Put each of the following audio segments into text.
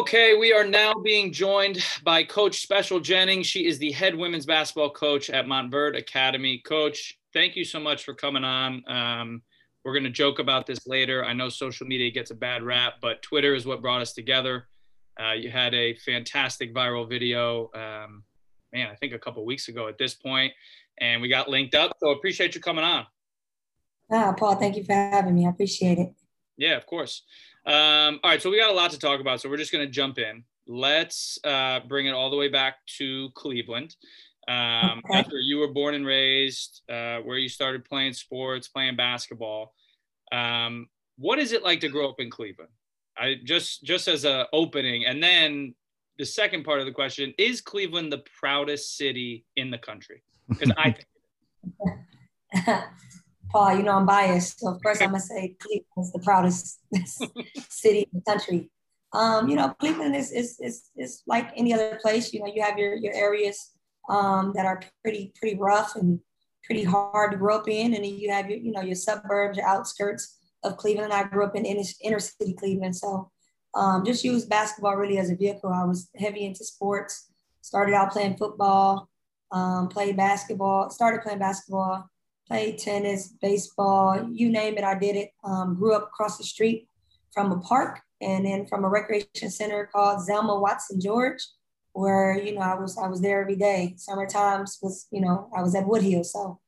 Okay, we are now being joined by Coach Special Jennings. She is the head women's basketball coach at Montverde Academy. Coach, thank you so much for coming on. Um, we're going to joke about this later. I know social media gets a bad rap, but Twitter is what brought us together. Uh, you had a fantastic viral video, um, man, I think a couple weeks ago at this point, and we got linked up. So appreciate you coming on. Ah, Paul, thank you for having me. I appreciate it. Yeah, of course. Um, all right, so we got a lot to talk about, so we're just going to jump in. Let's uh, bring it all the way back to Cleveland. Um, Okay. Where you were born and raised, uh, where you started playing sports, playing basketball. Um, what is it like to grow up in Cleveland? I just just as a opening, and then the second part of the question is Cleveland the proudest city in the country? Because I think Paul, you know I'm biased, so of course I'm gonna say Cleveland is the proudest city in the country. Um, you know, Cleveland is, is is is like any other place. You know, you have your your areas um, that are pretty pretty rough and pretty hard to grow up in, and then you have your you know your suburbs, your outskirts of Cleveland. I grew up in inner, inner city Cleveland, so um, just use basketball really as a vehicle. I was heavy into sports. Started out playing football, um, played basketball. Started playing basketball played tennis, baseball, you name it, I did it. Um, grew up across the street from a park and then from a recreation center called Zelma Watson George, where you know I was I was there every day. Summer times was you know I was at Woodhill. So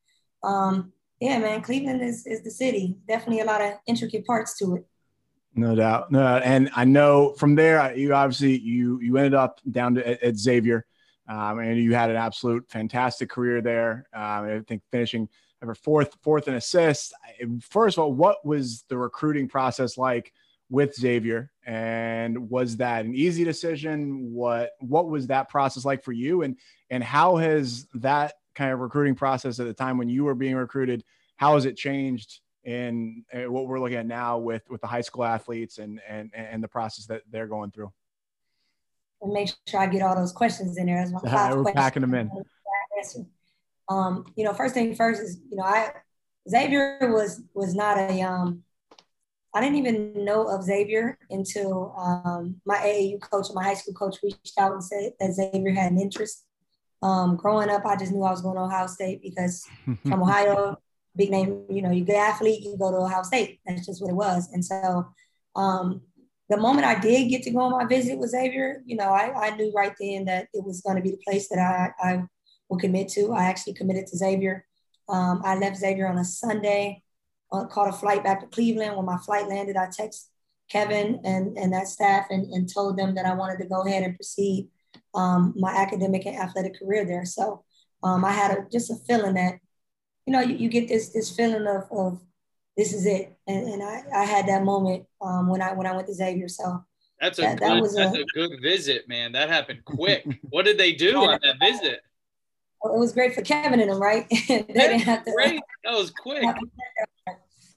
um, yeah, man, Cleveland is is the city. Definitely a lot of intricate parts to it. No doubt. No, and I know from there, you obviously you you ended up down to at, at Xavier, um, and you had an absolute fantastic career there. Um, I think finishing ever fourth fourth in assists. First of all, what was the recruiting process like with Xavier, and was that an easy decision? What what was that process like for you, and and how has that kind of recruiting process at the time when you were being recruited? How has it changed in uh, what we're looking at now with with the high school athletes and and and the process that they're going through. And make sure I get all those questions in there as my five We're questions. packing them in. Um, you know, first thing first is, you know, I Xavier was was not a um I didn't even know of Xavier until um, my AAU coach, my high school coach, reached out and said that Xavier had an interest. Um, growing up, I just knew I was going to Ohio State because from Ohio, big name, you know, you good athlete, you go to Ohio State. That's just what it was. And so um, the moment I did get to go on my visit with Xavier, you know, I, I knew right then that it was going to be the place that I, I would commit to. I actually committed to Xavier. Um, I left Xavier on a Sunday, uh, caught a flight back to Cleveland. When my flight landed, I texted Kevin and, and that staff and, and told them that I wanted to go ahead and proceed um, my academic and athletic career there. So um, I had a, just a feeling that, you know, you, you get this this feeling of, of this is it. And, and I, I had that moment um, when I when I went to Xavier. So that's a That- that was that's a- a good visit, man. That happened quick. what did they do on that visit? It was great for Kevin and them, right? they didn't have to. Great. That was quick.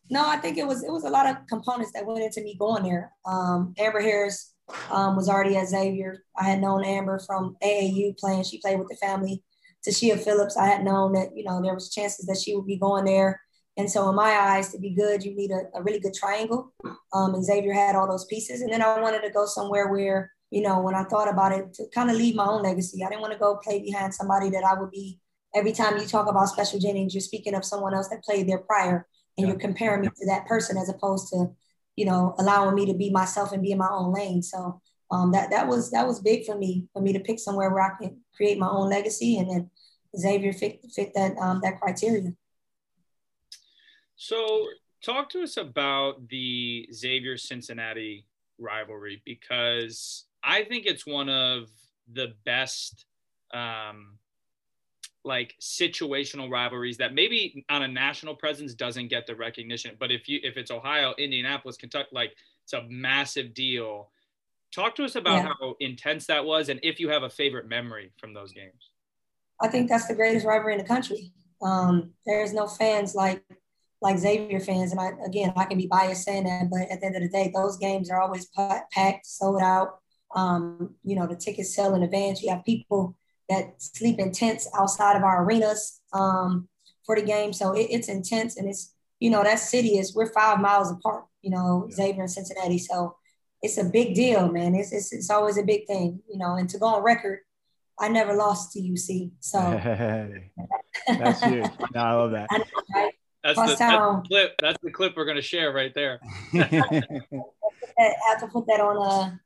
No, I think it was it was a lot of components that went into me going there. Um, Amber Harris um, was already at Xavier. I had known Amber from AAU playing. She played with the family. Ta'Shia Phillips, I had known that you know there was chances that she would be going there. And so, in my eyes, to be good, you need a, a really good triangle. Um, and Xavier had all those pieces. And then I wanted to go somewhere where, you know, when I thought about it, to kind of leave my own legacy. I didn't want to go play behind somebody that I would be. Every time you talk about Special Jennings, you're speaking of someone else that played there prior, and you're comparing me to that person as opposed to, you know, allowing me to be myself and be in my own lane. So um, that that was that was big for me for me to pick somewhere where I can create my own legacy, and then Xavier fit fit that um, that criteria. So, talk to us about the Xavier Cincinnati rivalry because I think it's one of the best um, like situational rivalries that maybe on a national presence doesn't get the recognition. But if you if it's Ohio, Indianapolis, Kentucky, like it's a massive deal. Talk to us about yeah. how intense that was, and if you have a favorite memory from those games. I think that's the greatest rivalry in the country. Um, there's no fans like like Xavier fans, and I again I can be biased saying that, but at the end of the day, those games are always packed, sold out. Um, you know, the tickets sell in advance. You have people that sleep in tents outside of our arenas um, for the game, so it, it's intense, and it's you know that city is we're five miles apart. You know, yeah. Xavier and Cincinnati, so it's a big deal, man. It's, it's it's always a big thing, you know. And to go on record, I never lost to UC, so hey, that's huge. no, I love that. I know, right? That's the, that's the, clip. That's the clip we're going to share right there. I have to put that on uh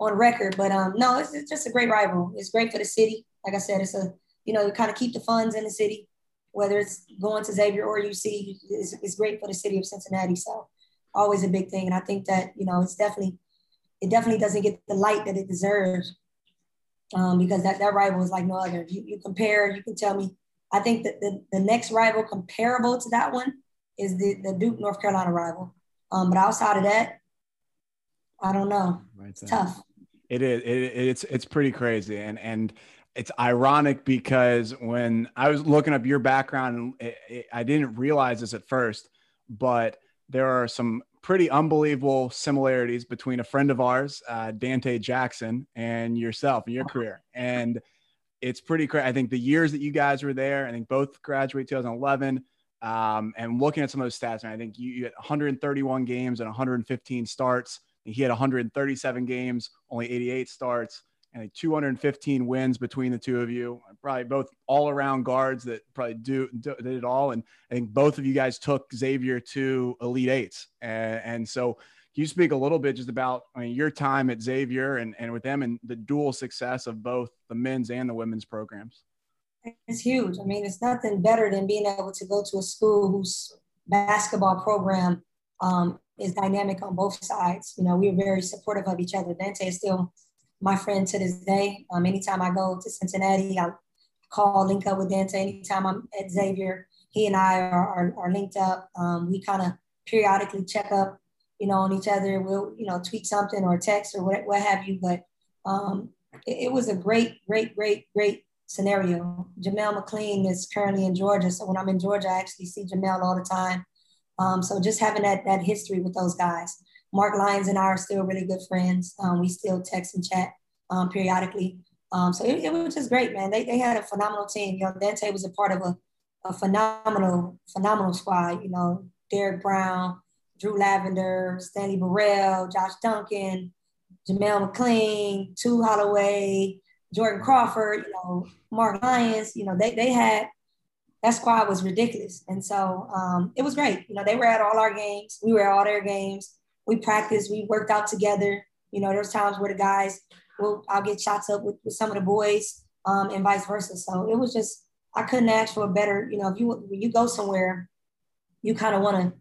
on record, but um no, it's, it's just a great rival. It's great for the city. Like I said, it's a you know you kind of keep the funds in the city, whether it's going to Xavier or UC. It's, it's great for the city of Cincinnati. So always a big thing, and I think that you know it's definitely it definitely doesn't get the light that it deserves um, because that, that rival is like no other. You, you compare, you can tell me I think that the, the next rival comparable to that one is the, the Duke North Carolina rival. Um, but outside of that, I don't know. Right it's tough. It is. It, it's it's pretty crazy, and and it's ironic because when I was looking up your background, it, it, I didn't realize this at first, but there are some pretty unbelievable similarities between a friend of ours, uh, Dante Jackson, and yourself and your career. And it's pretty crazy. I think the years that you guys were there, I think both graduate 2011. Um, and looking at some of those stats, and I think you, you had 131 games and 115 starts. He had 137 games, only 88 starts, and 215 wins between the two of you. Probably both all around guards that probably do, do did it all. And I think both of you guys took Xavier to Elite Eights. And, and so can you speak a little bit just about I mean, your time at Xavier and, and with them and the dual success of both the men's and the women's programs? It's huge. I mean, it's nothing better than being able to go to a school whose basketball program um, is dynamic on both sides. You know, we're very supportive of each other. Dante is still my friend to this day. Um, anytime I go to Cincinnati, I call, link up with Dante. Anytime I'm at Xavier, he and I are, are, are linked up. Um, we kind of periodically check up you know, on each other. We'll, you know, tweet something or text or what, what have you. But um, it, it, was a great, great, great, great scenario. Jamel McLean is currently in Georgia. So when I'm in Georgia, I actually see Jamel all the time. Um, so just having that, that history with those guys. Mark Lyons and I are still really good friends. Um, we still text and chat um, periodically. Um, so it, it, was just great, man. They, they had a phenomenal team. You know, Dante was a part of a, a phenomenal, phenomenal squad. You know, Derek Brown, Drew Lavender, Stanley Burrell, Josh Duncan, Jamel McLean, Tu Holloway, Jordan Crawford, you know, Mark Lyons, you know, they, they had, that squad was ridiculous. And so um, it was great. You know, they were at all our games. We were at all their games. We practiced, we worked out together. You know, there's times where the guys will, I'll get shots up with, with some of the boys um, and vice versa. So it was just, I couldn't ask for a better, you know, if you, when you go somewhere, you kind of want to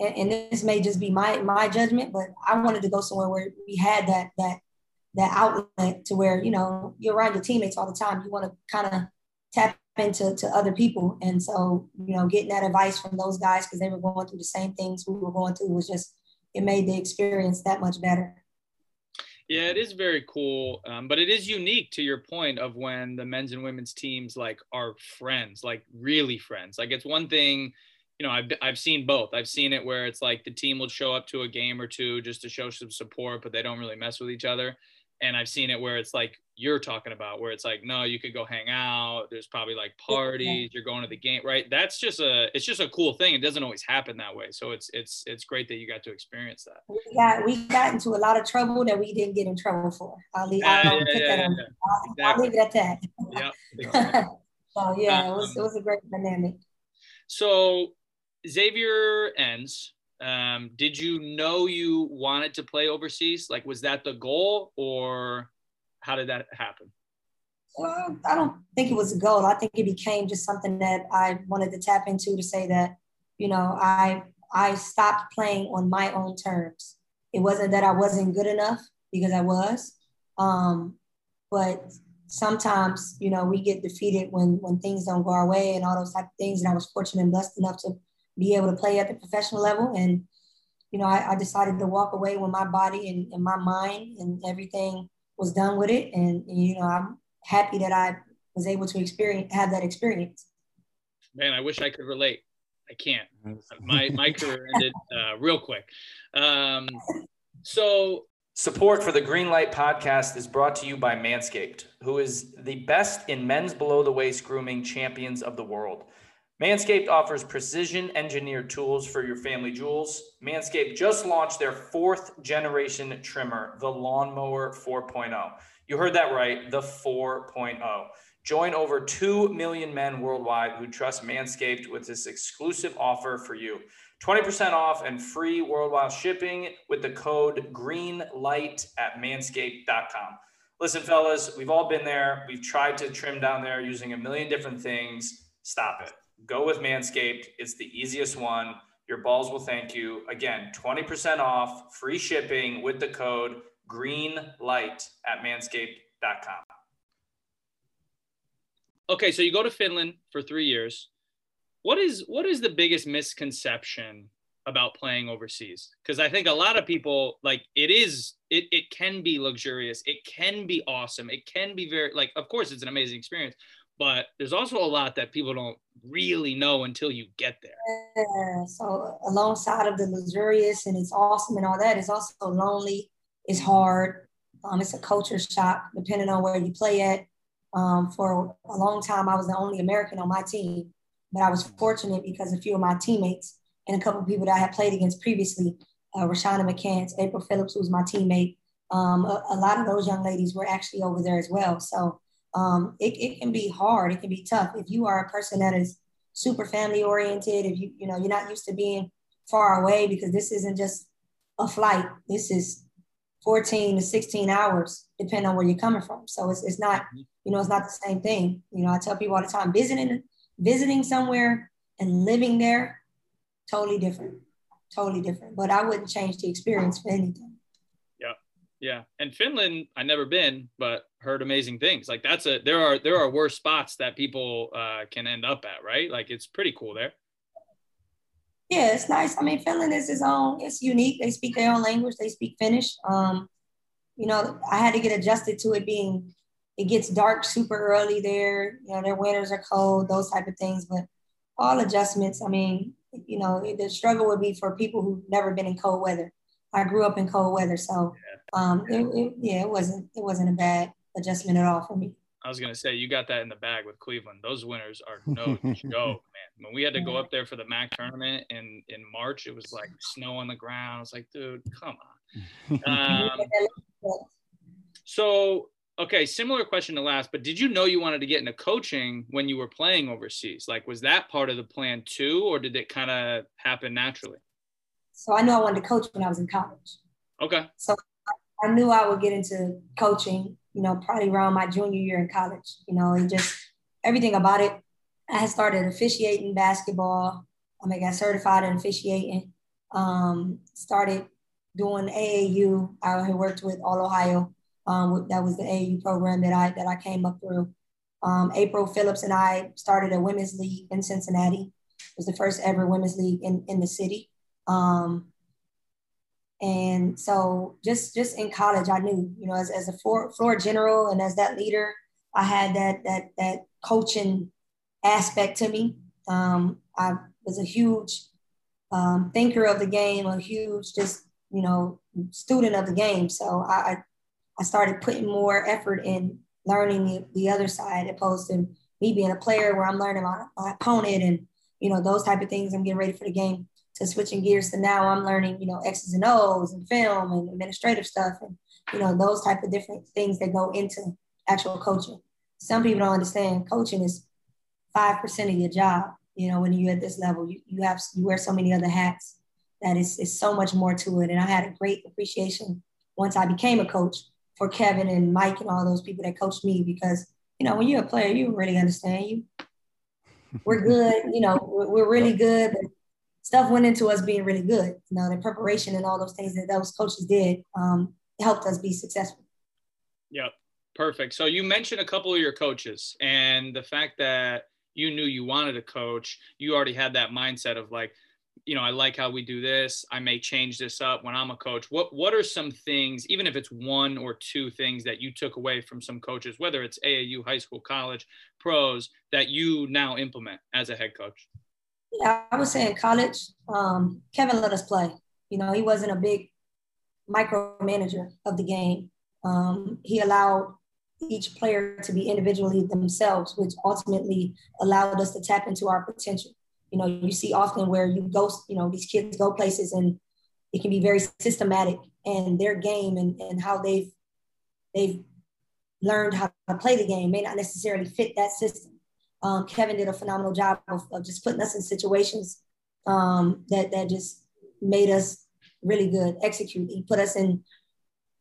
and, and this may just be my my judgment, but I wanted to go somewhere where we had that that that outlet to where you know you're around your teammates all the time. You want to kind of tap into to other people, and so you know getting that advice from those guys because they were going through the same things we were going through was just it made the experience that much better. Yeah, it is very cool, um, but it is unique to your point of when the men's and women's teams like are friends, like really friends. Like it's one thing you know, I've, I've seen both. I've seen it where it's like the team will show up to a game or two just to show some support, but they don't really mess with each other. And I've seen it where it's like you're talking about, where it's like, no, you could go hang out. There's probably like parties. You're going to the game, right? That's just a, it's just a cool thing. It doesn't always happen that way. So it's, it's, it's great that you got to experience that. We got, we got into a lot of trouble that we didn't get in trouble for. I'll leave, yeah, I'll, yeah, yeah, I'll, exactly. I'll, leave it at that. Yeah. So yeah, it was, um, it was a great dynamic. So Xavier ends. Um, did you know you wanted to play overseas? Like, was that the goal, or how did that happen? Well, I don't think it was a goal. I think it became just something that I wanted to tap into to say that, you know, I I stopped playing on my own terms. It wasn't that I wasn't good enough because I was, um, but sometimes, you know, we get defeated when when things don't go our way and all those type of things. And I was fortunate and blessed enough to be able to play at the professional level. And, you know, I, I decided to walk away with my body and, and, my mind and everything was done with it. And, and, you know, I'm happy that I was able to experience have that experience. Man, I wish I could relate. I can't. My my career ended uh, real quick. Um, so Support for the Greenlight podcast is brought to you by Manscaped, who is the best in men's below the waist grooming champions of the world. Manscaped offers precision engineered tools for your family jewels. Manscaped just launched their fourth generation trimmer, the Lawnmower 4.0. You heard that right, the 4.0. Join over 2 million men worldwide who trust Manscaped with this exclusive offer for you. 20% off and free worldwide shipping with the code GREENLIGHT at manscaped.com. Listen, fellas, we've all been there. We've tried to trim down there using a million different things. Stop it. Go with Manscaped. It's the easiest one. Your balls will thank you. Again, 20% off, free shipping with the code GREENLIGHT at manscaped.com. Okay, so you go to Finland for three years what is what is the biggest misconception about playing overseas because i think a lot of people like it is it, it can be luxurious it can be awesome it can be very like of course it's an amazing experience but there's also a lot that people don't really know until you get there. Yeah, so alongside of the luxurious and it's awesome and all that, it's also lonely it's hard. Um, it's a culture shock depending on where you play at. Um, for a long time i was the only american on my team but I was fortunate because a few of my teammates and a couple of people that I had played against previously, uh, Rashanda McCants, April Phillips, who was my teammate, um, a, a, lot of those young ladies were actually over there as well. So um, it, it can be hard. It can be tough. If you are a person that is super family oriented, if you, you know, you're not used to being far away because this isn't just a flight. This is 14 to 16 hours, depending on where you're coming from. So it's, it's not, you know, it's not the same thing. You know, I tell people all the time, visiting visiting somewhere and living there, totally different. Totally different. But I wouldn't change the experience for anything. Yeah. Yeah. And Finland, I never been, but heard amazing things. Like that's a there are there are worse spots that people uh, can end up at, right? Like it's pretty cool there. Yeah, it's nice. I mean, Finland is its own, it's unique. They speak their own language, they speak Finnish. Um, you know, I had to get adjusted to it being it gets dark super early there. You know, their winters are cold, those type of things. But all adjustments, I mean, you know, the struggle would be for people who've never been in cold weather. I grew up in cold weather, so um, it, it, yeah, it wasn't it wasn't a bad adjustment at all for me. I was gonna say you got that in the bag with Cleveland. Those winners are no joke, man. When we had to go up there for the MAC tournament in in March, it was like snow on the ground. I was like, dude, come on. Um, so okay, similar question to last, but did you know you wanted to get into coaching when you were playing overseas? Like, was that part of the plan too, or did it kind of happen naturally? So I knew I wanted to coach when I was in college. Okay. So I knew I would get into coaching, you know, probably around my junior year in college. You know, and just everything about it. I had started officiating basketball. I mean, got certified in officiating. Um, started doing AAU. I had worked with All Ohio um, that was the AAU program that I that I came up through. Um, April Phillips and I started a women's league in Cincinnati. It was the first ever women's league in, in the city. Um, and so just just in college, I knew, you know, as, as a floor, floor general and as that leader, I had that that that coaching aspect to me. Um, I was a huge um, thinker of the game, a huge just you know student of the game. So I, I started putting more effort in learning the, the other side opposed to me being a player where I'm learning my, my opponent and, you know, those type of things. I'm getting ready for the game to switching gears to now I'm learning, you know, X's and O's and film and administrative stuff and, you know, those type of different things that go into actual coaching. Some people don't understand coaching is 5% of your job. You know, when you're at this level, you, you have, you wear so many other hats that is, is so much more to it. And I had a great appreciation once I became a coach for Kevin and Mike and all those people that coached me because you know when you're a player you really understand you we're good you know we're, we're really good but stuff went into us being really good you know the preparation and all those things that those coaches did um, helped us be successful yep Perfect. So you mentioned a couple of your coaches and the fact that you knew you wanted to coach, you already had that mindset of like, you know, I like how we do this. I may change this up when I'm a coach. What what are some things, even if it's one or two things that you took away from some coaches, whether it's AAU, high school, college, pros, that you now implement as a head coach? Yeah, I would say in college, um, Kevin let us play. You know, he wasn't a big micromanager of the game. Um, he allowed each player to be individually themselves, which ultimately allowed us to tap into our potential. You know, you see often where you go, you know, these kids go places and it can be very systematic and their game and, and how they've they've learned how to play the game may not necessarily fit that system. Um, Kevin did a phenomenal job of, of, just putting us in situations um, that that just made us really good execute. He put us in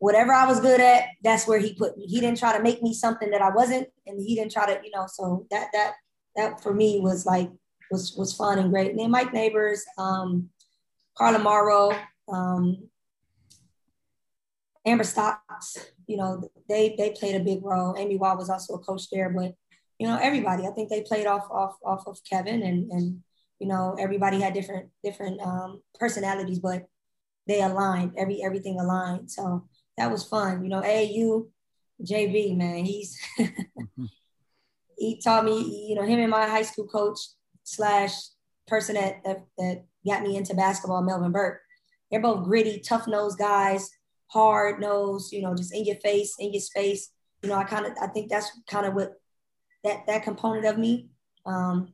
whatever I was good at, that's where he put me. He didn't try to make me something that I wasn't, and he didn't try to, you know. So that that that for me was like was was fun and great. And then Mike Neighbors, um, Carla Morrow, um, Amber Stocks, you know, they they played a big role. Amy Wall was also a coach there, but you know, everybody. I think they played off off off of Kevin, and and you know, everybody had different different um, personalities, but they aligned. Every everything aligned. So that was fun. You know, AAU, JV, man, he's mm-hmm. he taught me, you know, him and my high school coach slash person that, that, that got me into basketball, Melvin Burke. They're both gritty, tough nosed guys, hard nosed, you know, just in your face, in your space. You know, I kind of I think that's kind of what that that component of me. Um,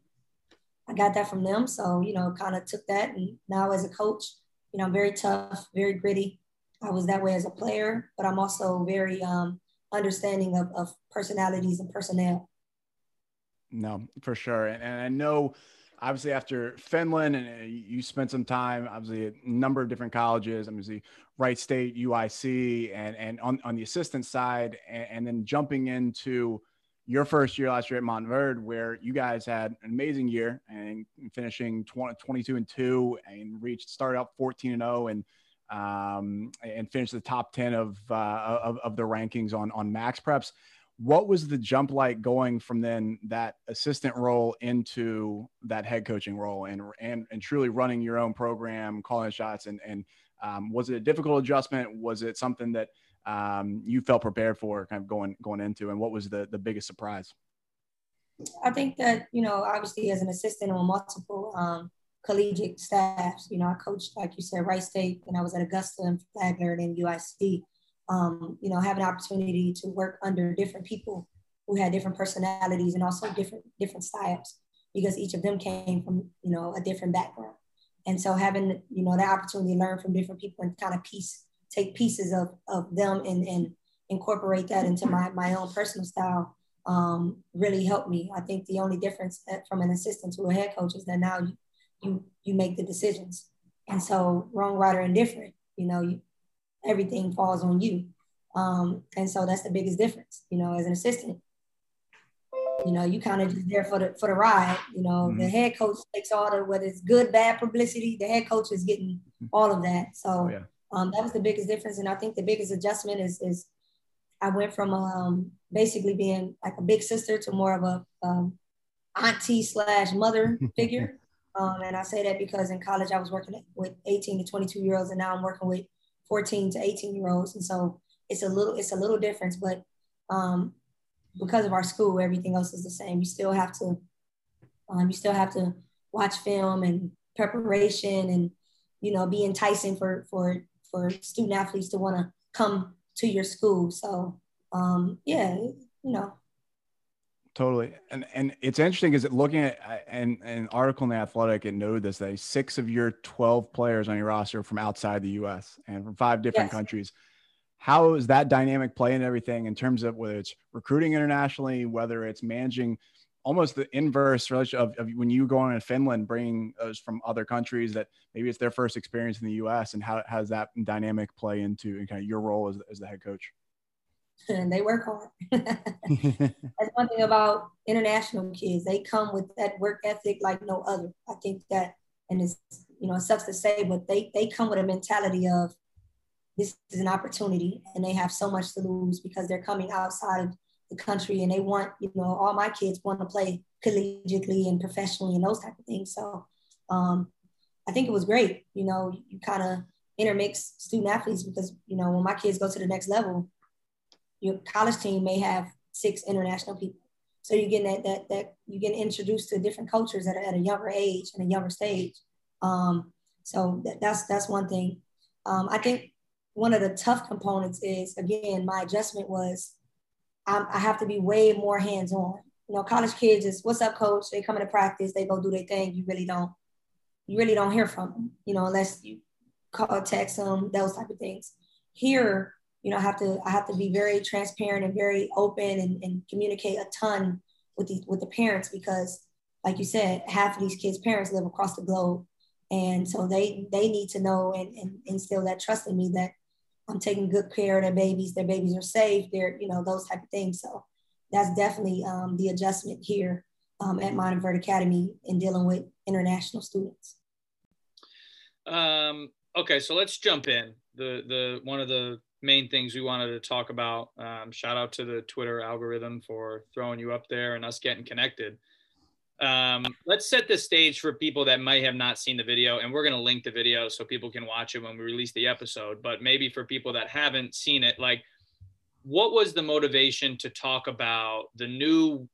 I got that from them. So, you know, kind of took that and now as a coach, you know, I'm very tough, very gritty, I was that way as a player, but I'm also very um, understanding of, of personalities and personnel. No, for sure. And, and I know obviously after Finland and uh, you spent some time, obviously a number of different colleges, obviously Wright State, UIC, and, and on, on the assistant side, and, and then jumping into your first year last year at Montverde, where you guys had an amazing year and finishing 20, 22 and two and reached, started out 14 and 0 and um, and finished the top 10 of, uh, of, of the rankings on, on MaxPreps. What was the jump like going from then that assistant role into that head coaching role and, and, and truly running your own program, calling shots? And, and um, was it a difficult adjustment? Was it something that um, you felt prepared for kind of going, going into? And what was the, the biggest surprise? I think that, you know, obviously as an assistant on multiple um, collegiate staffs. You know, I coached, like you said, Wright State, and I was at Augusta and Flagler and UIC. Um, you know, have an opportunity to work under different people who had different personalities and also different different styles because each of them came from you know a different background. And so having you know the opportunity to learn from different people and kind of piece take pieces of of them and and incorporate that into my my own personal style um, really helped me. I think the only difference from an assistant to a head coach is that now you you you make the decisions. And so wrong, right, or indifferent, you know, you, everything falls on you. Um, and so that's the biggest difference, you know, as an assistant. You know, you kind of just there for the for the ride. You know, mm-hmm. the head coach takes all the whether it's good, bad publicity. The head coach is getting all of that. So oh, yeah. Um, that was the biggest difference, and I think the biggest adjustment is is I went from um, basically being like a big sister to more of a um, auntie slash mother figure. Um, and I say that because in college I was working with 18 to 22 year olds, and now I'm working with 14 to 18 year olds, and so it's a little it's a little difference, but um, because of our school, everything else is the same. You still have to um, you still have to watch film and preparation, and you know be enticing for for for student athletes to want to come to your school. So um, yeah, you know Totally. And and it's interesting is it looking at an, an article in the athletic it noted this that six of your 12 players on your roster are from outside the US and from five different yes. countries. How is that dynamic playing everything in terms of whether it's recruiting internationally, whether it's managing almost the inverse relationship of, of when you go on in Finland, bringing those from other countries that maybe it's their first experience in the US and how, how does that dynamic play into and kind of your role as, as the head coach? and they work hard. That's one thing about international kids. They come with that work ethic like no other. I think that, and it's, you know, it sucks to say, but they, they come with a mentality of this is an opportunity and they have so much to lose because they're coming outside the country and they want, you know, all my kids want to play collegiately and professionally and those type of things. So um, I think it was great. You know, you kind of intermix student athletes because, you know, when my kids go to the next level, your college team may have six international people. So you're getting that, that, that you get introduced to different cultures at a, at a younger age and a younger stage. Um, so that, that's, that's one thing. Um, I think one of the tough components is, again, my adjustment was I'm, I have to be way more hands-on. You know, college kids is, what's up, coach? They come into practice, they go do their thing. You really don't, you really don't hear from them, you know, unless you call, text them, those type of things. Here, you know, I have to I have to be very transparent and very open and, and communicate a ton with the with the parents because, like you said, half of these kids' parents live across the globe, and so they they need to know and, and instill that trust in me that I'm taking good care of their babies, their babies are safe, they're you know those type of things. So that's definitely um, the adjustment here um, at Montverde Academy in dealing with international students. Um, okay, so let's jump in. The the one of the main things we wanted to talk about. Um, shout out to the Twitter algorithm for throwing you up there and us getting connected. Um, let's set the stage for people that might have not seen the video, and we're going to link the video so people can watch it when we release the episode. But maybe for people that haven't seen it, like, what was the motivation to talk about the new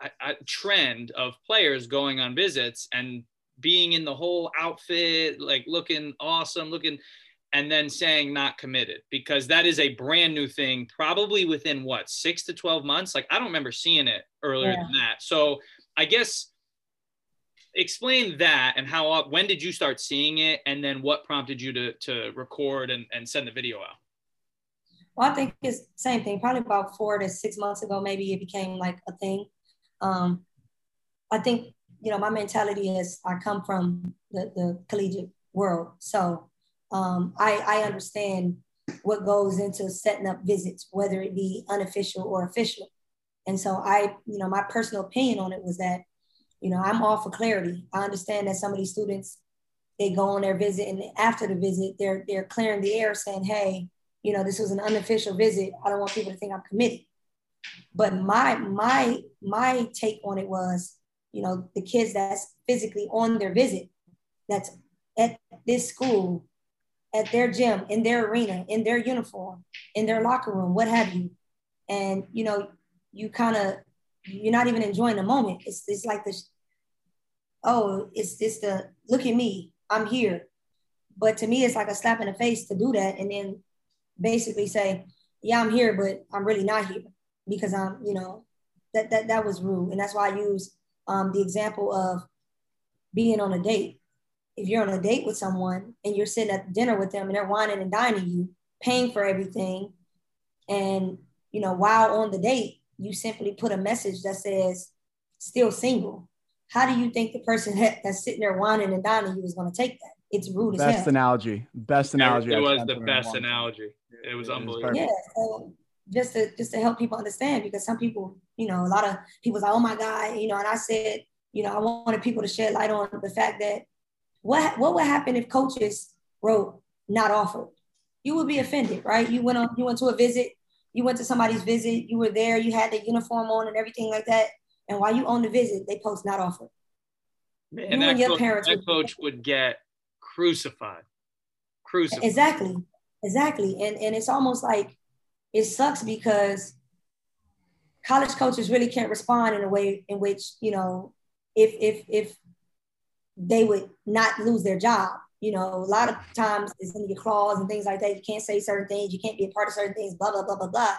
uh, trend of players going on visits and being in the whole outfit, like looking awesome, looking and then saying not committed because that is a brand new thing probably within what 6 to 12 months like I don't remember seeing it earlier yeah. than that so I guess explain that and how when did you start seeing it? And then what prompted you to to record and, and send the video out? Well I think it's the same thing. Probably about 4 to 6 months ago maybe it became like a thing. Um I think you know my mentality is I come from the the collegiate world. So um, I, I understand what goes into setting up visits, whether it be unofficial or official. And so I, you know, my personal opinion on it was that, you know, I'm all for clarity. I understand that some of these students, they go on their visit and after the visit, they're they're clearing the air saying, hey, you know, this was an unofficial visit. I don't want people to think I'm committed. But my my my take on it was, you know, the kids that's physically on their visit, that's at this school at their gym, in their arena, in their uniform, in their locker room, what have you. And you know, you kind of you're not even enjoying the moment. It's it's like this, oh, it's it's the look at me, I'm here. But to me, it's like a slap in the face to do that and then basically say, yeah, I'm here, but I'm really not here because I'm, you know, that that that was rude. And that's why I use um, the example of being on a date if you're on a date with someone and you're sitting at dinner with them and they're whining and dining you, paying for everything, and you know, while on the date, you simply put a message that says still single. How do you think the person that's sitting there whining and dining you is going to take that? It's rude best as Best analogy. Best analogy. It, was the best analogy. It was unbelievable. Yeah. So just to just to help people understand, because some people, you know, a lot of people like "Oh my God," you know, and I said, you know, I wanted people to shed light on the fact that what what would happen if coaches wrote not offered? You would be offended, right? You went on you went to a visit, you went to somebody's visit, you were there, you had the uniform on and everything like that. And while you on the visit, they post not offered. Man, and that, and coach, that would, coach would get crucified. Crucified. Exactly. Exactly. And and it's almost like it sucks because college coaches really can't respond in a way in which, you know, if if if they would not lose their job. You know, a lot of times it's in your clause and things like that. You can't say certain things, you can't be a part of certain things, blah, blah, blah, blah, blah.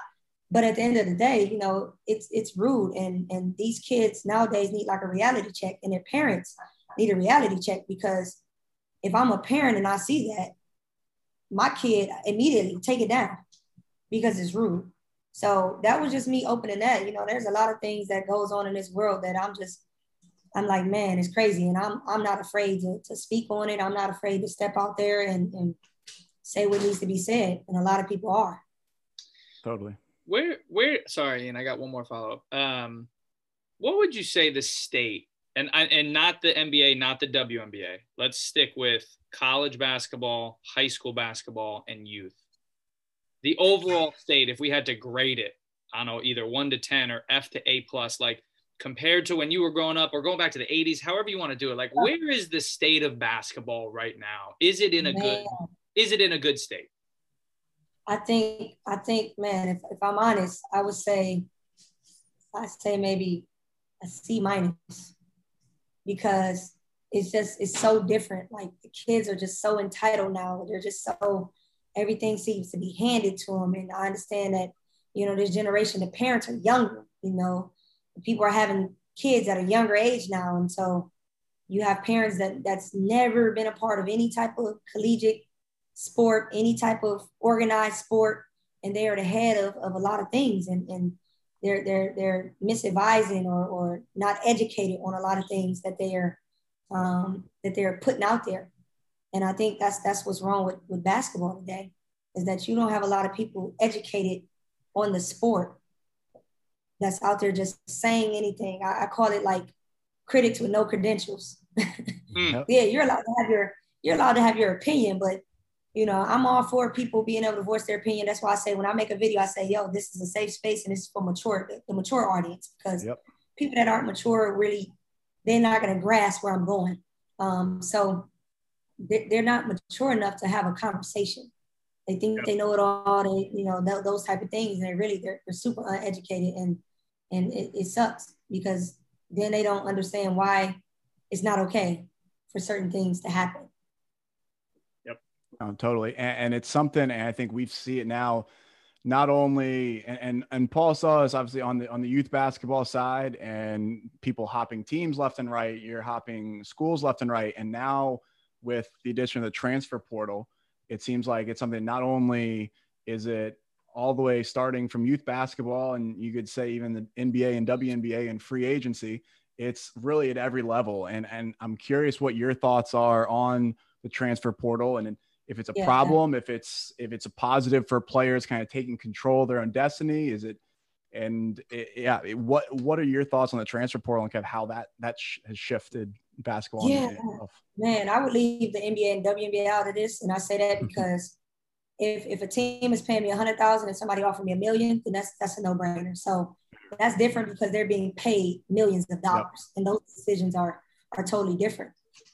But at the end of the day, you know, it's it's rude. And and these kids nowadays need like a reality check, and their parents need a reality check because if I'm a parent and I see that, my kid immediately take it down because it's rude. So that was just me opening that. You know, there's a lot of things that goes on in this world that I'm just I'm like, man, it's crazy. And I'm I'm not afraid to, to speak on it. I'm not afraid to step out there and, and say what needs to be said. And a lot of people are. Totally. Where where sorry, and I got one more follow up. Um, what would you say the state and and not the NBA, not the WNBA. Let's stick with college basketball, high school basketball, and youth. the overall state, if we had to grade it, I don't know, either one to 10 or F to A plus, like compared to when you were growing up or going back to the 80s, however you want to do it, like where is the state of basketball right now? Is it in a man. good, is it in a good state? I think, I think, man, if, if I'm honest, I would say, I say maybe a C minus because it's just, it's so different. Like the kids are just so entitled now. They're just so everything seems to be handed to them. And I understand that, you know, this generation, the parents are younger, you know, people are having kids at a younger age now. And so you have parents that that's never been a part of any type of collegiate sport, any type of organized sport, and they are the head of, of a lot of things. And, and they're they're they're misadvising or, or not educated on a lot of things that they are um, that they're putting out there. And I think that's that's what's wrong with, with basketball today, is that you don't have a lot of people educated on the sport that's out there just saying anything. I, I call it like critics with no credentials. mm. Yeah, you're allowed to have your you're allowed to have your opinion, but you know, I'm all for people being able to voice their opinion. That's why I say when I make a video, I say, yo, this is a safe space and this is for mature, the mature audience, because yep. people that aren't mature really, they're not gonna grasp where I'm going. Um, so they're not mature enough to have a conversation. They think yep. they know it all. They, you know, those type of things. And they really, they're, they're super uneducated, and and it, it sucks because then they don't understand why it's not okay for certain things to happen. Yep, oh, totally. And, and, it's something, and I think we see it now. Not only and, and and Paul saw us obviously on the on the youth basketball side, and people hopping teams left and right. You're hopping schools left and right, and now with the addition of the transfer portal, it seems like it's something not only is it all the way starting from youth basketball and you could say even the NBA and WNBA and free agency, it's really at every level. And and I'm curious what your thoughts are on the transfer portal and if it's a yeah. problem, if it's if it's a positive for players kind of taking control of their own destiny, is it and it, yeah, it, what what are your thoughts on the transfer portal and kind of how that that sh- has shifted basketball. Yeah, man, I would leave the NBA and WNBA out of this, and I say that mm-hmm. because if if a team is paying me a hundred thousand and somebody offered me a million, then that's that's a no brainer. So that's different because they're being paid millions of dollars, yep. and those decisions are are totally different.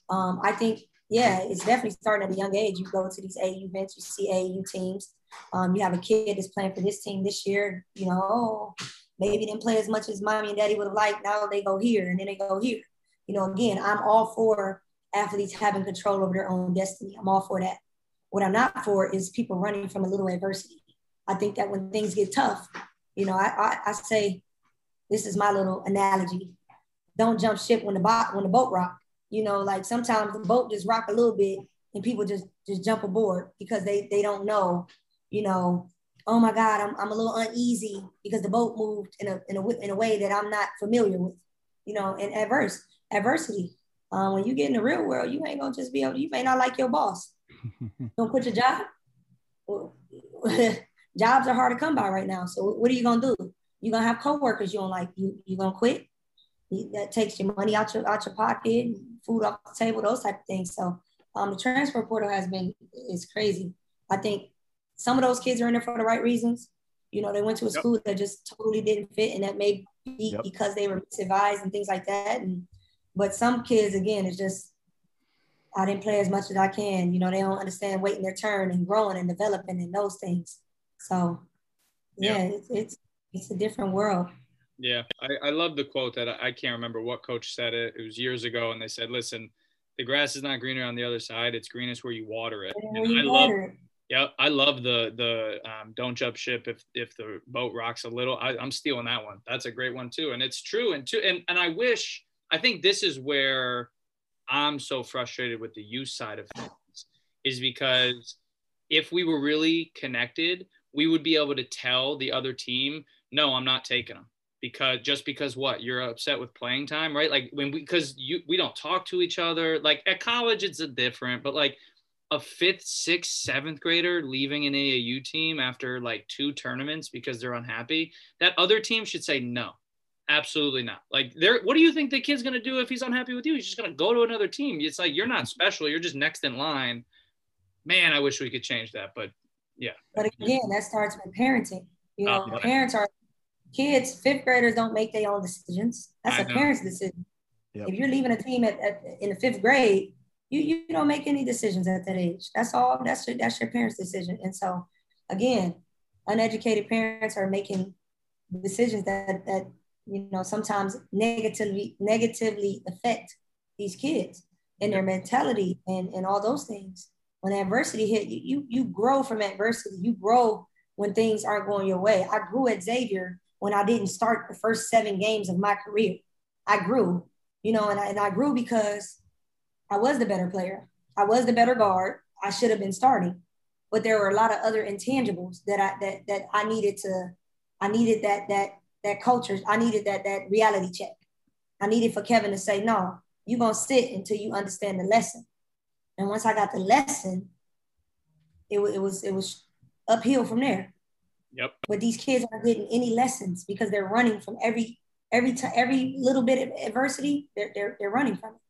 Um, I think yeah, it's definitely starting at a young age. You go to these AU events, you see AU teams. Um, you have a kid that's playing for this team this year. You know, oh, maybe didn't play as much as mommy and daddy would have liked. Now they go here and then they go here you know, again, I'm all for athletes having control over their own destiny. I'm all for that. What I'm not for is people running from a little adversity. I think that when things get tough, you know, I, I, I say, this is my little analogy. Don't jump ship when the boat when the boat rock. You know, like sometimes the boat just rock a little bit and people just just jump aboard because they they don't know, you know, oh my God, I'm, I'm a little uneasy because the boat moved in a, in a in a way that I'm not familiar with, you know, and adverse adversity. Um, when you get in the real world, you ain't gonna just be able. You may not like your boss. Don't quit your job. Well, jobs are hard to come by right now. So what are you gonna do? You're gonna have coworkers you don't like. You you gonna quit? That takes your money out your out your pocket, food off the table, those type of things. So um, the transfer portal has been is crazy. I think some of those kids are in there for the right reasons. You know, they went to a yep. school that just totally didn't fit, and that may be yep. because they were misadvised and things like that. And but some kids, again, it's just I didn't play as much as I can. You know, they don't understand waiting their turn and growing and developing and those things. So, yeah, yeah. It's, it's, it's a different world. Yeah, I, I love the quote that I, I can't remember what coach said it. It was years ago, and they said, "Listen, the grass is not greener on the other side; it's greenest where you water it." And I love, it. yeah, I love the the um, don't jump ship if if the boat rocks a little. I, I'm stealing that one. That's a great one too, and it's true. And too, and and I wish I think this is where I'm so frustrated with the youth side of things is because if we were really connected, we would be able to tell the other team, no, I'm not taking them because just because what you're upset with playing time, right? Like when we, because you, we don't talk to each other. Like at college, it's a different, but like a fifth, sixth, seventh grader leaving an AAU team after like two tournaments because they're unhappy, that other team should say no. Absolutely not. Like, there. What do you think the kid's gonna do if he's unhappy with you? He's just gonna go to another team. It's like you're not mm-hmm. special. You're just next in line. Man, I wish we could change that, but Yeah. But again, that starts with parenting. You oh, know, Oh, parents are kids, fifth graders don't make their own decisions. That's I a know. parent's decision. Yep. If you're leaving a team at, at in the fifth grade, you you don't make any decisions at that age. That's all. That's your that's your parents' decision. And so again, uneducated parents are making decisions that that you know sometimes negatively negatively affect these kids and their mentality and and all those things. When adversity hit you you, you grow from adversity. You grow when things aren't going your way. I grew at xavier when i didn't start the first seven games of my career. I grew you know and I, and I grew because i was the better player. I was the better guard. I should have been starting. But there were a lot of other intangibles that i that that i needed to i needed that that that culture i needed that that reality check. I needed for kevin to say no you're going to sit until you understand the lesson. And once i got the lesson it, it was it was uphill from there. Yep. but these kids aren't getting any lessons because they're running from every every time every little bit of adversity they're, they're, they're running from it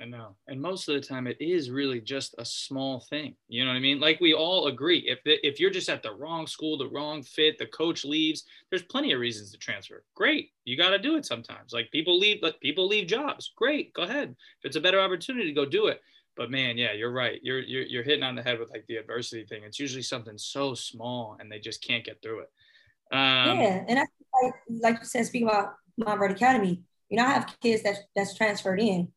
I know. And most of the time, it is really just a small thing. You know what I mean? Like we all agree, if the, if you're just at the wrong school, the wrong fit, the coach leaves, there's plenty of reasons to transfer. Great, you got to do it sometimes. Like people leave, but people leave jobs. Great, go ahead. If it's a better opportunity, go do it. But man, yeah, you're right. You're you're you're hitting on the head with like the adversity thing. It's usually something so small, and they just can't get through it. Um, yeah and that's like like you said speaking about Montverde Academy you know I have kids that that's transferred in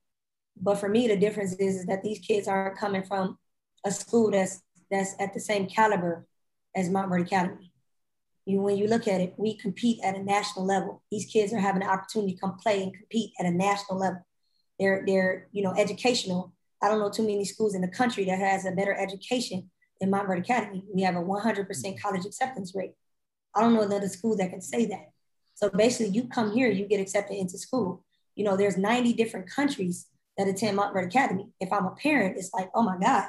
but for me the difference is, is that these kids aren't coming from a school that's that's at the same caliber as Montverde Academy. You when you look at it we compete at a national level. These kids are having the opportunity to come play and compete at a national level. They're they're you know educational. I don't know too many schools in the country that has a better education than Montverde Academy. We have a 100% college acceptance rate. I don't know another school that can say that. So basically, you come here, you get accepted into school. You know, there's 90 different countries that attend Montverde Academy. If I'm a parent, it's like, oh my God,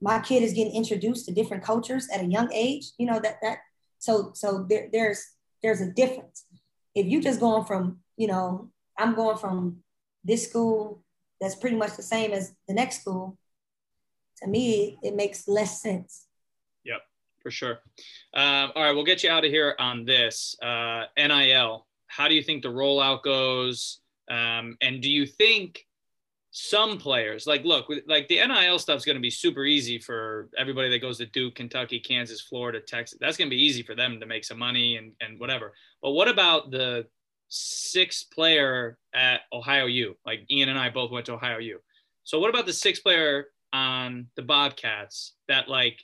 my kid is getting introduced to different cultures at a young age. You know that that so so there, there's there's a difference. If you just going from, you know, I'm going from this school that's pretty much the same as the next school, to me, it makes less sense. Yep, for sure. Um, all right, we'll get you out of here on this uh, NIL. How do you think the rollout goes? Um, and do you think some players, like, look, with- like the NIL stuff is going to be super easy for everybody that goes to Duke, Kentucky, Kansas, Florida, Texas. That's going to be easy for them to make some money and, and whatever. But what about the sixth player at Ohio U? Like Ian and I both went to Ohio U. So what about the sixth player on the Bobcats that like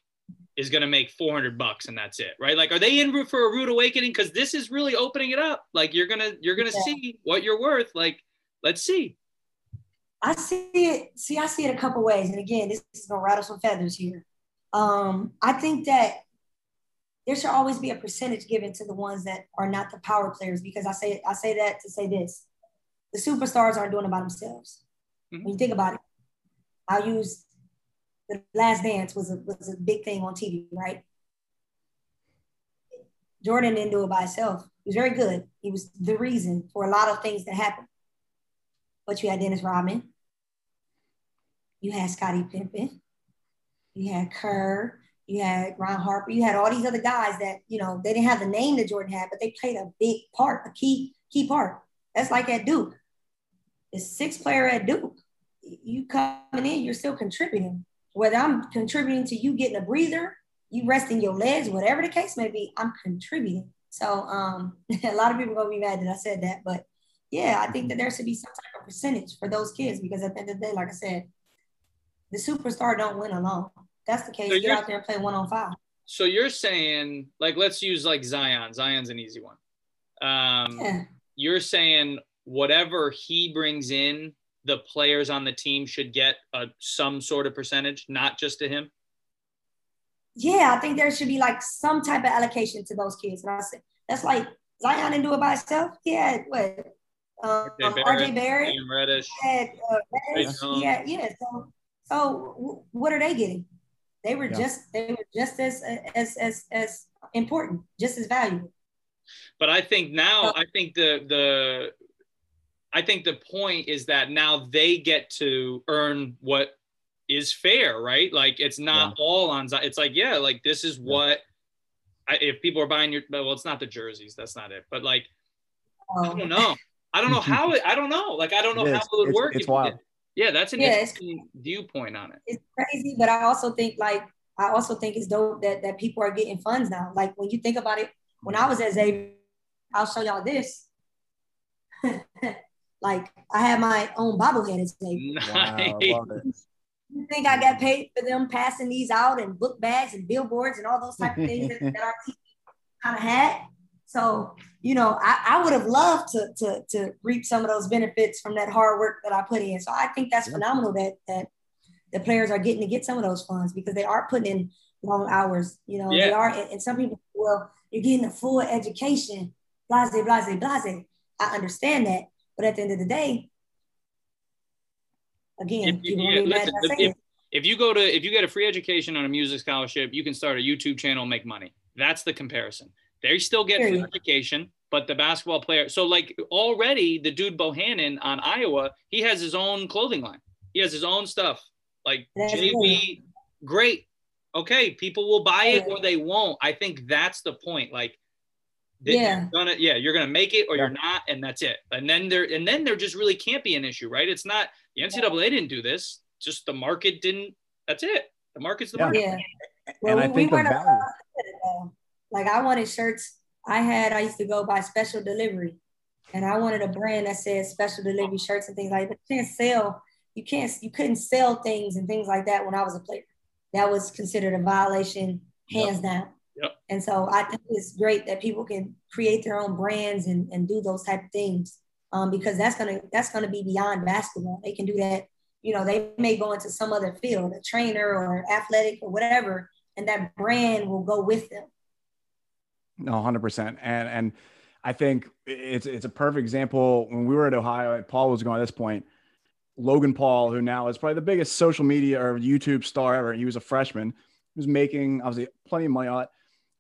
is going to make 400 bucks and that's it right like are they in for a rude awakening because this is really opening it up like you're gonna you're gonna Yeah. see what you're worth like let's see I see it. See, I see it a couple ways, and again, this is gonna rattle some feathers here. Um, I think that there should always be a percentage given to the ones that are not the power players, because I say I say that to say this: the superstars aren't doing it by themselves. Mhm. When you think about it, I'll use the Last Dance was a was a big thing on TV, right? Jordan didn't do it by himself. He was very good. He was the reason for a lot of things that happened. But you had Dennis Rodman, you had Scottie Pippen, you had Kerr, you had Ron Harper, you had all these other guys that, you know, they didn't have the name that Jordan had, but they played a big part, a key, key part. That's like at Duke. The sixth player at Duke, you coming in, you're still contributing. Whether I'm contributing to you getting a breather, you resting your legs, whatever the case may be, I'm contributing. So um, a lot of people gonna be mad that I said that, but yeah, I think that there should be some type of percentage for those kids because at the end of the day, like I said, the superstar don't win alone. That's the case. So Get out there and play one on five. so you're saying like let's use like zion zion's an easy one um Yeah. you're saying whatever he brings in the players on the team should get a, some sort of percentage not just to him yeah, I think there should be like some type of allocation to those kids. And I said that's like Zion didn't do it by himself. Yeah, what? Um, RJ Barrett, RJ Barrett Reddish. had uh, Reddish. Yeah, yeah. So, so w- what are they getting? They were Yeah. just they were just as as as as important, just as valuable. But I think now, I think the the, I think the point is that now they get to earn what is fair, right? Like it's not yeah. all on. It's like yeah, like this is what. I, if people are buying your well, it's not the jerseys. That's not it. But like, I oh. don't know. I don't know how it. I don't know. Like I don't know how it would it's, work. It's wild. Yeah, that's an yeah, interesting viewpoint on it. It's crazy, but I also think like I also think it's dope that that people are getting funds now. Like when you think about it, when I was at Xavier, I'll show y'all this. like I had my own bobblehead at Xavier. Nice. You think I got paid for them passing these out and book bags and billboards and all those type of things that, that our team kind of had? So, you know, I, I would have loved to, to, to reap some of those benefits from that hard work that I put in. So I think that's yeah. phenomenal that that the players are getting to get some of those funds because they are putting in long hours. You know, yeah. they are, and some people, well, you're getting a full education, blase, blase, blase. I understand that, but at the end of the day, again, if, yeah, listen, if, if you go to if you get a free education on a music scholarship, you can start a YouTube channel, make money. That's the comparison. They still get free education, but the basketball player. So like already, the dude Bohannon on Iowa, he has his own clothing line. He has his own stuff. Like that's JB, great. Okay, people will buy it or they won't. I think that's the point. Like, yeah, you're gonna yeah, you're gonna make it or yeah. you're not, and that's it. And then there and then there just really can't be an issue, right? It's not the NCAA didn't do this. Just the market didn't. That's it. The market's the market. Yeah. Well, and I think we weren't value. Like I wanted shirts. I had I used to go by special delivery, and I wanted a brand that said special delivery shirts and things like. That. But you can't sell you can't you couldn't sell things and things like that when I was a player. That was considered a violation, hands yep. down. Yep. And so I think it's great that people can create their own brands and, and do those type of things um, because that's gonna that's gonna be beyond basketball. They can do that. You know, they may go into some other field, a trainer or athletic or whatever, and that brand will go with them. No, hundred percent. And and I think it's it's a perfect example. When we were at Ohio, Paul was going at this point Logan Paul, who now is probably the biggest social media or YouTube star ever. He was a freshman. He was making obviously plenty of money on it.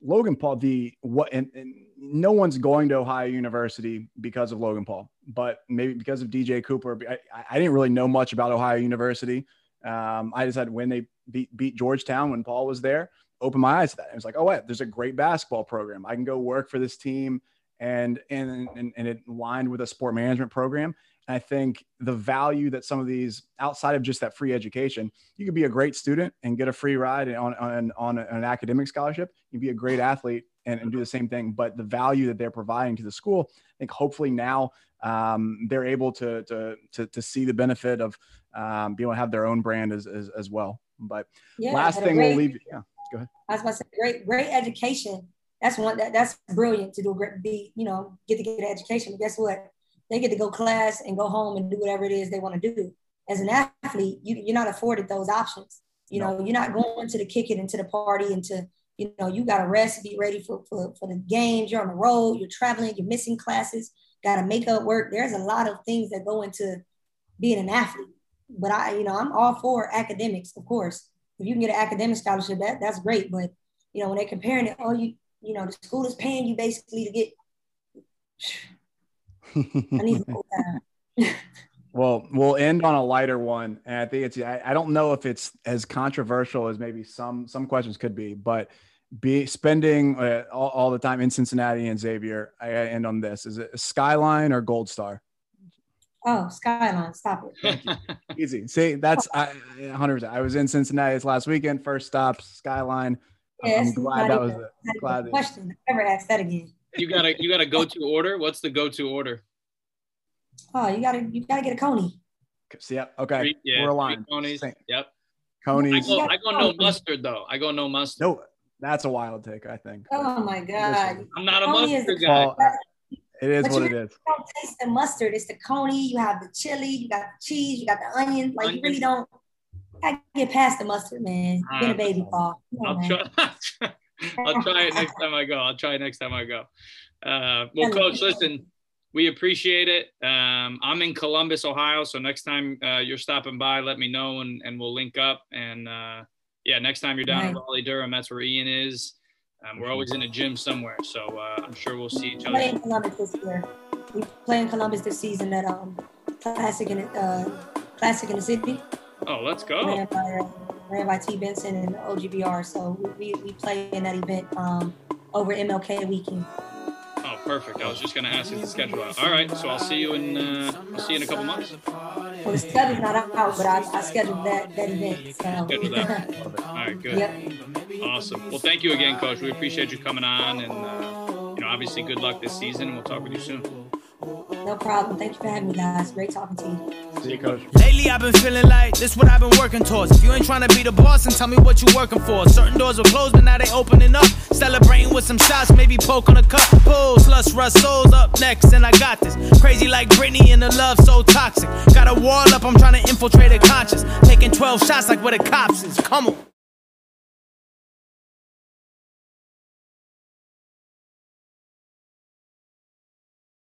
Logan Paul, the what, and, and, no one's going to Ohio University because of Logan Paul, but maybe because of DJ Cooper. I, I didn't really know much about Ohio University. Um, I just had when they beat, beat Georgetown when Paul was there, opened my eyes to that. It was like, oh, wait, there's a great basketball program. I can go work for this team, and and and, and it aligned with a sport management program. And I think the value that some of these outside of just that free education, you could be a great student and get a free ride on, on, on an academic scholarship. You be a great athlete and, and do the same thing. But the value that they're providing to the school, I think hopefully now um, they're able to, to, to, to, see the benefit of um, being able to have their own brand as, as, as well. But yeah, last thing we'll leave. Yeah, go ahead. I was about to say, great, great education. That's one that, that's brilliant to do a great, be, you know, get to get an education. But guess what? they get to go class and go home and do whatever it is they want to do. As an athlete, you, you're not afforded those options. You know, you're not going to the kick it into the party and to, you know, you got to rest, be ready for, for, for the games. You're on the road, you're traveling, you're missing classes, got to make up work. There's a lot of things that go into being an athlete. But I, you know, I'm all for academics, of course. If you can get an academic scholarship, that that's great. But you know, when they're comparing it, oh, you, you know, the school is paying you basically to get well, we'll end on a lighter one, and I think it's. I, I, don't know if it's as controversial as maybe some some questions could be, but be spending uh, all, all, the time in Cincinnati and Xavier. I, I end on this: is it Skyline or Gold Star? Oh, Skyline! Stop it. Easy. See, that's I 100. percent I was in Cincinnati this last weekend. First stop, Skyline. Yes, I'm glad that was the glad question. Never ask that again you got a you got a go to order. What's the go to order? Oh, you gotta you gotta get a coney. See, yep. Okay. Three, yeah, We're aligned. Conies. Yep. Conies. I go, I go no mustard though. I go no mustard. No, that's a wild take. I think. Oh my god. I'm not a mustard guy. It is but what it is. don't taste the mustard. It's the coney. You have the chili. You got the cheese. You got the onion. Like onion. you really don't. I get past the mustard, man. Get a baby Paul. I'll try. I'll try it next time I go. I'll try it next time I go. Uh, well, coach, listen, we appreciate it. Um, I'm in Columbus, Ohio, so next time uh, you're stopping by, let me know and, and we'll link up. And uh, yeah, next time you're down right. in Raleigh, Durham, that's where Ian is. Um, we're always in a gym somewhere, so uh, I'm sure we'll see each other. We play in Columbus this year. We play in Columbus this season at um, Classic in uh, Classic in the City. Oh, let's go. ran by, ran by T Benson and OGBR. So we, we play in that event um, over MLK weekend. Oh, perfect. I was just going to ask you to schedule out. All right, so I'll see you in uh, I'll see you in a couple months. Well, the schedule's not out, but I, I scheduled that that event. So. Schedule that. All right, good. Yep. Awesome. Well, thank you again, Coach. We appreciate you coming on, and uh, you know, obviously, good luck this season. and We'll talk with you soon. No problem. Thank you for having me, guys. Great talking to you. See you, coach. Lately, I've been feeling like this what I've been working towards. If you ain't trying to be the boss, then tell me what you working for. Certain doors were closed, but now they opening up. Celebrating with some shots, maybe poke on a cup. Pulls, lust, rust, souls up next, and I got this. Crazy like Britney and the love so toxic. Got a wall up, I'm trying to infiltrate a conscience. Taking 12 shots like where the cops is. Come on.